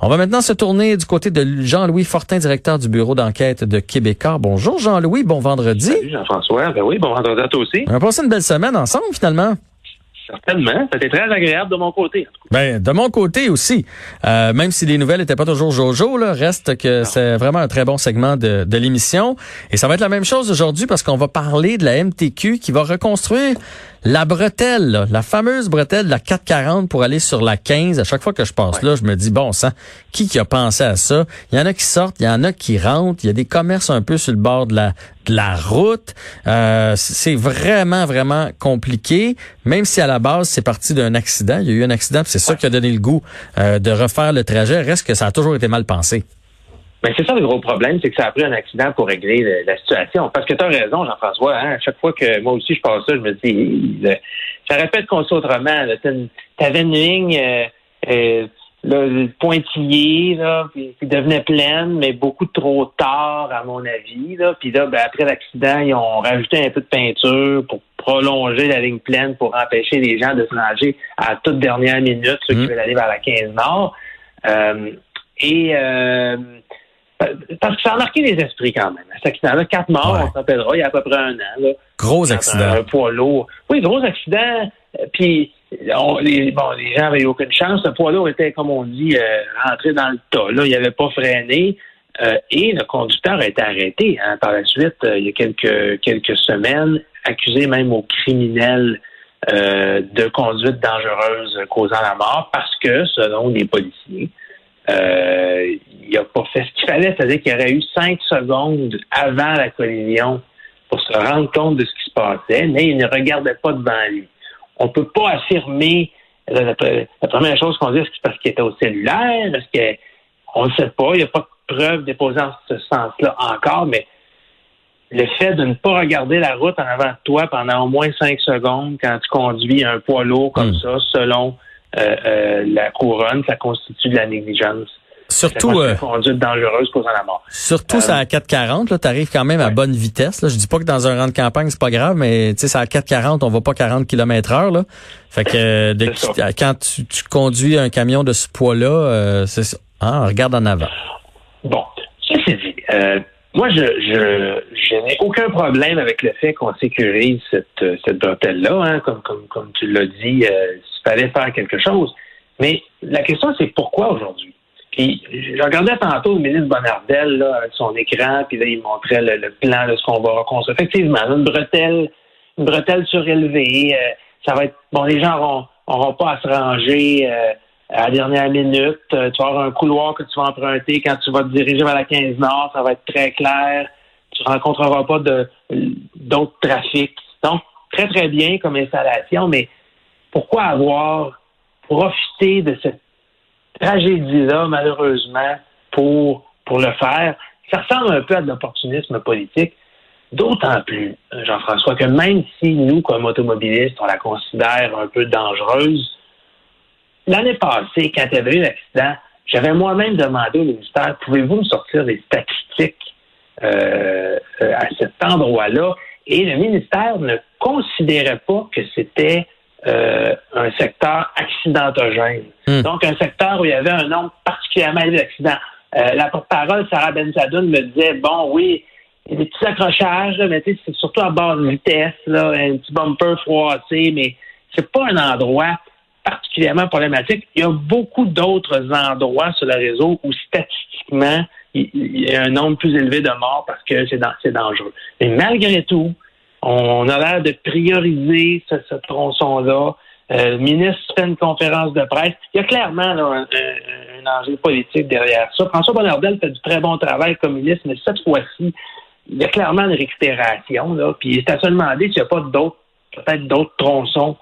On va maintenant se tourner du côté de Jean-Louis Fortin, directeur du bureau d'enquête de Québécois. Bonjour Jean-Louis, bon vendredi. Salut Jean-François. Ben oui, bon vendredi à toi aussi. On a passé une belle semaine ensemble finalement. Certainement. C'était très agréable de mon côté. Ben, de mon côté aussi. Euh, même si les nouvelles n'étaient pas toujours Jojo, là, reste que c'est vraiment un très bon segment de, de l'émission. Et ça va être la même chose aujourd'hui parce qu'on va parler de la MTQ qui va reconstruire la bretelle, la fameuse bretelle de la 440 pour aller sur la 15. À chaque fois que je passe là, je me dis, bon sang, qui qui a pensé à ça? Il y en a qui sortent, il y en a qui rentrent, il y a des commerces un peu sur le bord de la, de la route. Euh, c'est vraiment, vraiment compliqué, même si à la base, c'est parti d'un accident. Il y a eu un accident, c'est ça qui a donné le goût euh, de refaire le trajet. Reste que ça a toujours été mal pensé. Mais c'est ça le gros problème, c'est que ça a pris un accident pour régler la situation. Parce que tu as raison, Jean-François, hein, à chaque fois que moi aussi je passe ça, je me dis, ça répète qu'on soit autrement. Tu avais une ligne euh, euh, pointillée, qui devenait pleine, mais beaucoup trop tard, à mon avis. Puis là, ben, après l'accident, ils ont rajouté un peu de peinture pour prolonger la ligne pleine pour empêcher les gens de se ranger à toute dernière minute, ceux qui mmh. veulent aller vers la 15 Nord. Euh, et euh, parce que ça a marqué les esprits quand même. Cet accident-là, quatre morts, on s'appellera, il y a à peu près un an. Là, gros accident. Un, poids lourd. Oui, gros accident. Euh, puis, les, bon, les gens avaient aucune chance. Le poids lourd était, comme on dit, euh, rentré dans le tas. Là, il n'avait pas freiné. Euh, et le conducteur a été arrêté hein, par la suite, il y a quelques, quelques semaines, accusé même au criminel de conduite dangereuse causant la mort parce que, selon les policiers, euh, il n'a pas fait ce qu'il fallait, c'est-à-dire qu'il aurait eu cinq secondes avant la collision pour se rendre compte de ce qui se passait, mais il ne regardait pas devant lui. On ne peut pas affirmer la, première chose qu'on dit, c'est parce qu'il était au cellulaire, est-ce qu'on ne sait pas, il n'y a pas de preuve déposée en ce sens-là encore, mais le fait de ne pas regarder la route en avant de toi pendant au moins cinq secondes quand tu conduis un poids lourd comme hmm. ça, selon euh, euh, la couronne, ça constitue de la négligence. Surtout euh, conduite dangereuse causant la mort. Surtout c'est à 440 là, tu arrives quand même à bonne vitesse là. Je dis pas que dans un rang de campagne c'est pas grave mais tu sais c'est à 440, on va pas 40 km/h là. Fait que quand tu, tu, conduis un camion de ce poids-là, c'est ça. Hein, regarde en avant. Bon, ceci dit, moi, je, je, je n'ai aucun problème avec le fait qu'on sécurise cette, cette bretelle-là, hein, comme, comme, comme tu l'as dit, euh, il fallait faire quelque chose. Mais la question, c'est pourquoi aujourd'hui? Puis, je regardais tantôt le ministre Bonardel, là, avec son écran, puis là, il montrait le, plan de ce qu'on va reconstruire. Effectivement, une bretelle, une bretelle surélevée, euh, ça va être, bon, les gens n'auront pas à se ranger, euh, à la dernière minute. Euh, tu vas avoir un couloir que tu vas emprunter quand tu vas te diriger vers la 15 Nord. Ça va être très clair. Tu rencontreras pas d'autres trafics. Donc, très, très bien comme installation, mais pourquoi avoir profité de cette tragédie-là, malheureusement, pour, pour le faire? Ça ressemble un peu à de l'opportunisme politique. D'autant plus, Jean-François, que même si nous, comme automobilistes, on la considère un peu dangereuse, L'année passée, quand il y avait eu l'accident, j'avais moi-même demandé au ministère, pouvez-vous me sortir des statistiques euh, euh, à cet endroit-là? Et le ministère ne considérait pas que c'était euh, un secteur accidentogène. Hmm. Donc, un secteur où il y avait un nombre particulièrement élevé d'accidents. la porte-parole, Sarah Benzadoun, me disait, bon, oui, il y a des petits accrochages, mais c'est surtout à de vitesse, là, un petit bumper froissé, mais c'est pas un endroit particulièrement problématique. Il y a beaucoup d'autres endroits sur le réseau où statistiquement, il y a un nombre plus élevé de morts parce que c'est dangereux. Mais malgré tout, on a l'air de prioriser ce, tronçon-là. Euh, le ministre fait une conférence de presse. Il y a clairement un, enjeu politique derrière ça. François Bonnardel fait du très bon travail comme ministre, mais cette fois-ci, il y a clairement une récupération. Là, puis c'est à se demander s'il n'y a pas d'autres, peut-être d'autres tronçons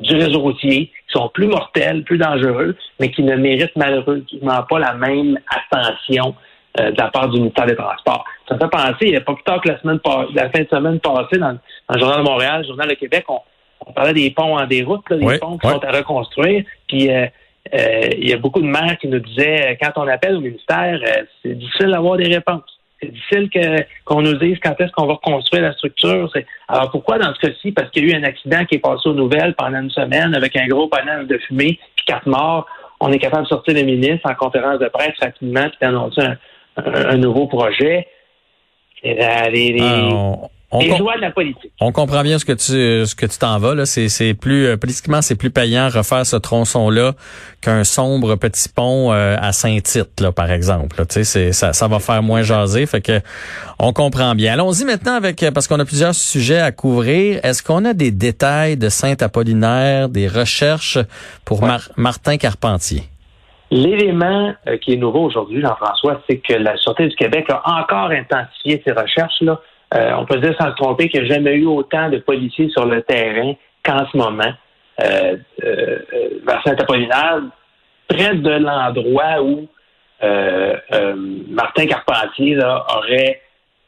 du réseau routier qui sont plus mortels, plus dangereux, mais qui ne méritent malheureusement pas la même attention euh, de la part du ministère des Transports. Ça me fait penser, il n'y a pas plus tard que la semaine la fin de semaine passée, dans, le Journal de Montréal, le Journal de Québec, on, parlait des ponts en déroute, là, des ponts qui sont à reconstruire. Puis euh, euh, il y a beaucoup de maires qui nous disaient, quand on appelle au ministère, c'est difficile d'avoir des réponses c'est difficile qu'on nous dise quand est-ce qu'on va reconstruire la structure. Alors pourquoi dans ce cas-ci? Parce qu'il y a eu un accident qui est passé aux nouvelles pendant une semaine avec un gros panel de fumée puis quatre morts. on est capable de sortir le ministre en conférence de presse rapidement puis d'annoncer un, nouveau projet. Et, les, ah, on de la politique. On comprend bien ce que tu ce que tu t'en vas là. C'est c'est plus euh, politiquement c'est plus payant refaire ce tronçon là qu'un sombre petit pont euh, à Saint-Tite là par exemple. Tu sais c'est ça ça va faire moins jaser. Fait que on comprend bien. Allons-y maintenant avec euh, parce qu'on a plusieurs sujets à couvrir. Est-ce qu'on a des détails de Saint-Apollinaire, des recherches pour Martin Carpentier? L'élément qui est nouveau aujourd'hui, Jean-François, c'est que la Sûreté du Québec a encore intensifié ses recherches là euh, on peut dire sans se tromper qu'il n'y a jamais eu autant de policiers sur le terrain qu'en ce moment euh, euh, vers Saint-Apollinaire, près de l'endroit où Martin Carpentier aurait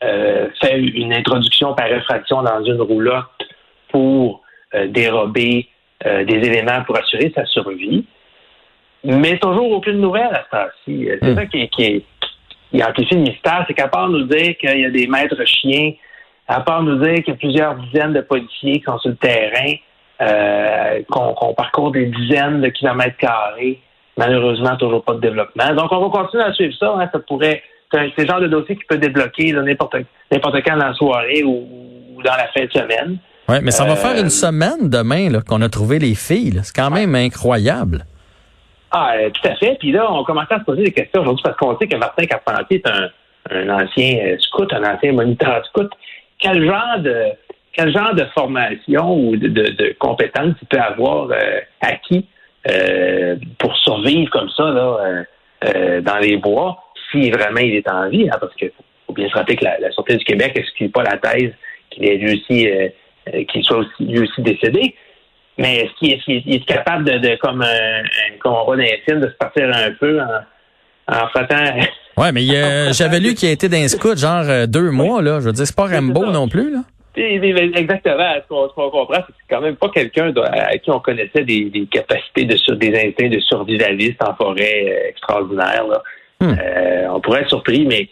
fait une introduction par effraction dans une roulotte pour dérober des éléments pour assurer sa survie. Mais toujours aucune nouvelle à ce temps-ci. C'est hmm. ça qui est, il amplifie le mystère, c'est qu'à part nous dire qu'il y a des maîtres chiens, à part nous dire qu'il y a plusieurs dizaines de policiers qui sont sur le terrain, euh, qu'on parcourt des dizaines de kilomètres carrés, malheureusement, toujours pas de développement. Donc, on va continuer à suivre ça. Hein. Ça pourrait, c'est le genre de dossier qui peut débloquer n'importe quand dans la soirée ou, dans la fin de semaine. Oui, mais ça va faire une euh, semaine demain qu'on a trouvé les filles. C'est quand même incroyable. Ah, euh, tout à fait. Puis là, on commence à se poser des questions aujourd'hui parce qu'on sait que Martin Carpentier est un, ancien euh, scout, un ancien moniteur scout. Quel genre de quel genre de formation ou de, compétences il peut avoir euh, acquis pour survivre comme ça là, dans les bois, si vraiment il est en vie, hein, parce qu'il faut bien se rappeler que la, la du Québec n'exclut pas la thèse qu'il est lui aussi qu'il soit aussi, lui aussi décédé. Mais est-ce qu'il est, capable de, comme un, combat d'un film, de se partir un peu en, en frottant? Ouais, mais j'avais lu qu'il a été d'un scout genre euh, deux mois, là. Je veux dire, c'est pas Rambo non plus, là. Exactement. Ce qu'on comprend, c'est que c'est quand même pas quelqu'un à qui on connaissait des, capacités de sur, des instincts de survivaliste en forêt euh, extraordinaire. Là. Hmm. Euh, on pourrait être surpris, mais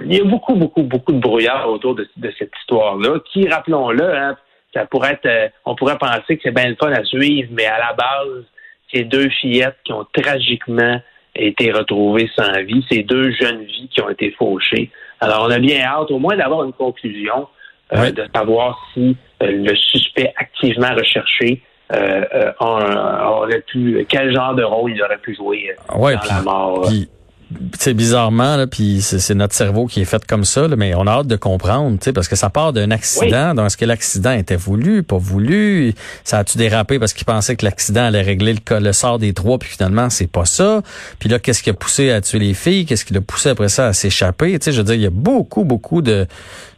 il y a beaucoup, beaucoup, beaucoup de brouillard autour de, cette histoire-là, qui, rappelons-le, hein, ça pourrait être, euh, on pourrait penser que c'est bien le fun à suivre, mais à la base, c'est deux fillettes qui ont tragiquement été retrouvées sans vie, c'est deux jeunes vies qui ont été fauchées. Alors, on a bien hâte au moins d'avoir une conclusion, euh, de savoir si euh, le suspect activement recherché aurait pu, quel genre de rôle il aurait pu jouer dans la mort c'est bizarrement là, puis c'est notre cerveau qui est fait comme ça, mais on a hâte de comprendre, tu sais, parce que ça part d'un accident. Donc, est-ce que l'accident était voulu, pas voulu Ça a-tu dérapé parce qu'il pensait que l'accident allait régler le, le sort des trois, puis finalement c'est pas ça. Puis là, qu'est-ce qui a poussé à tuer les filles? Qu'est-ce qui l'a poussé après ça à s'échapper? Tu sais, je veux dire, il y a beaucoup, beaucoup de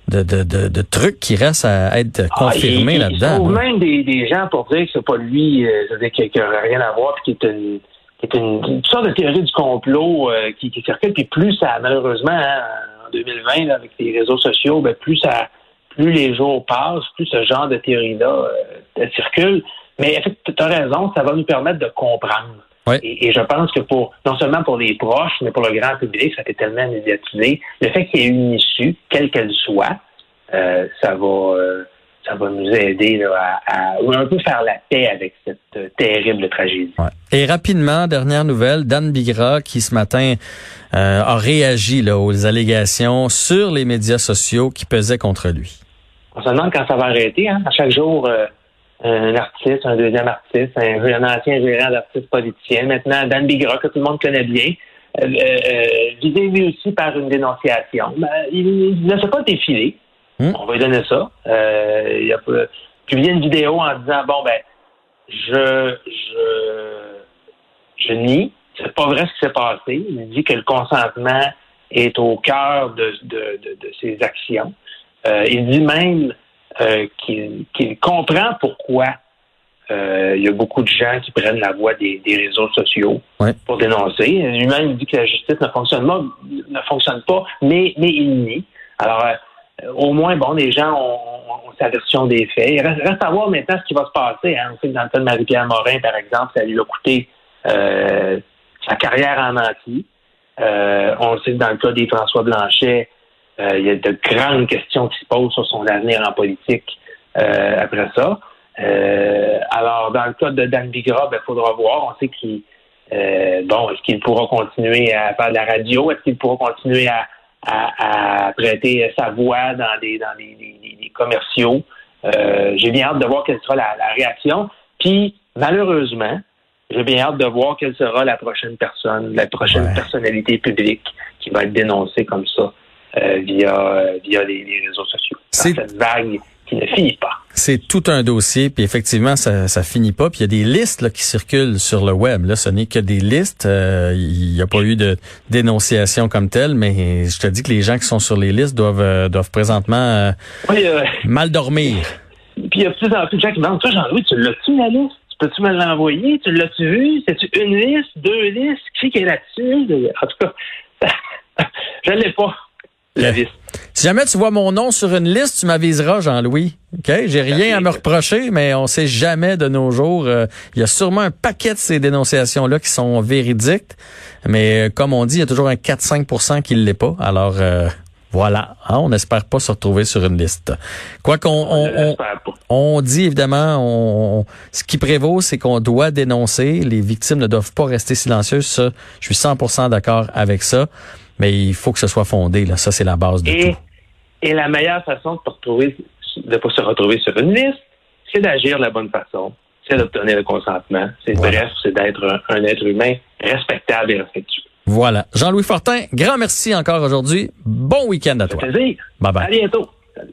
de, de, de, trucs qui restent à être ah, confirmés là-dedans. Ou même des, des gens pour dire que c'est pas lui, euh, qu'il n'a rien à voir, puis qu'il est une c'est une, sorte de théorie du complot euh, qui, qui, circule. Puis plus ça, malheureusement, hein, en 2020, avec les réseaux sociaux, ben, plus ça, plus les jours passent, plus ce genre de théorie-là euh, circule. Mais tu as raison, ça va nous permettre de comprendre. Et, je pense que pour non seulement pour les proches, mais pour le grand public, ça fait tellement médiatisé. Le fait qu'il y ait une issue, quelle qu'elle soit, euh, ça va ça va nous aider à, un peu faire la paix avec cette euh, terrible tragédie. Et rapidement, dernière nouvelle, Dan Bigra qui ce matin euh, a réagi là, aux allégations sur les médias sociaux qui pesaient contre lui. On se demande quand ça va arrêter. Hein? À chaque jour, euh, un artiste, un deuxième artiste, un, ancien gérant d'artiste politicien. Maintenant, Dan Bigra, que tout le monde connaît bien, visé lui aussi par une dénonciation. Ben, il ne s'est pas défilé. Hmm? On va lui donner ça. Euh, il a publié une vidéo en disant bon ben je je je nie, c'est pas vrai ce qui s'est passé. Il dit que le consentement est au cœur de, de, de, ses actions. Euh, il dit même euh, qu'il comprend pourquoi euh, il y a beaucoup de gens qui prennent la voie des, des réseaux sociaux pour dénoncer. Lui-même dit que la justice ne fonctionne pas, ne fonctionne pas, mais, mais il nie. Alors, au moins, bon, les gens ont, sa version des faits. Il reste, à voir maintenant ce qui va se passer. Hein. On sait que dans le cas de Marie-Pierre Morin, par exemple, ça lui a coûté euh, sa carrière en entier. Euh, on sait que dans le cas des François Blanchet, il y a de grandes questions qui se posent sur son avenir en politique après ça. Euh, alors, dans le cas de Dan Bigra, il ben, faudra voir. On sait qu'il euh, bon, est-ce qu'il pourra continuer à faire de la radio? Est-ce qu'il pourra continuer à, à, prêter sa voix dans des dans les, commerciaux? Euh, j'ai bien hâte de voir quelle sera la, réaction. Puis, malheureusement, j'ai bien hâte de voir quelle sera la prochaine personne, la prochaine personnalité publique qui va être dénoncée comme ça euh, via, via les, réseaux sociaux. Cette vague qui ne finit pas. C'est tout un dossier, puis effectivement, ça, ça finit pas. Puis il y a des listes là, qui circulent sur le web. Là, ce n'est que des listes. Euh, il n'y a pas eu de dénonciation comme telle, mais je te dis que les gens qui sont sur les listes doivent euh, doivent présentement euh, mal dormir. Puis il y a plus en plus de gens qui demandent Toi, Jean-Louis, tu l'as-tu la liste? Peux-tu me l'envoyer? Tu l'as-tu vu? C'est-tu une liste, deux listes? Qui est là-dessus? En tout cas, je ne l'ai pas. Si jamais tu vois mon nom sur une liste, tu m'aviseras, Jean-Louis. OK? J'ai rien à me reprocher, mais on sait jamais de nos jours. Euh, il y a sûrement un paquet de ces dénonciations-là qui sont véridiques. Mais euh, comme on dit, il y a toujours un 4-5% qui ne l'est pas. Alors, euh, voilà. Hein, on n'espère pas se retrouver sur une liste. Quoi qu'on on, on, dit évidemment, on, ce qui prévaut, c'est qu'on doit dénoncer. Les victimes ne doivent pas rester silencieuses. Ça, je suis 100% d'accord avec ça mais il faut que ce soit fondé. Là. Ça, c'est la base de tout. Et la meilleure façon de ne de pas se retrouver sur une liste, c'est d'agir de la bonne façon. C'est d'obtenir le consentement. C'est bref, c'est d'être un, être humain respectable et respectueux. Voilà. Jean-Louis Fortin, grand merci encore aujourd'hui. Bon week-end à toi. Plaisir. Bye bye. À bientôt.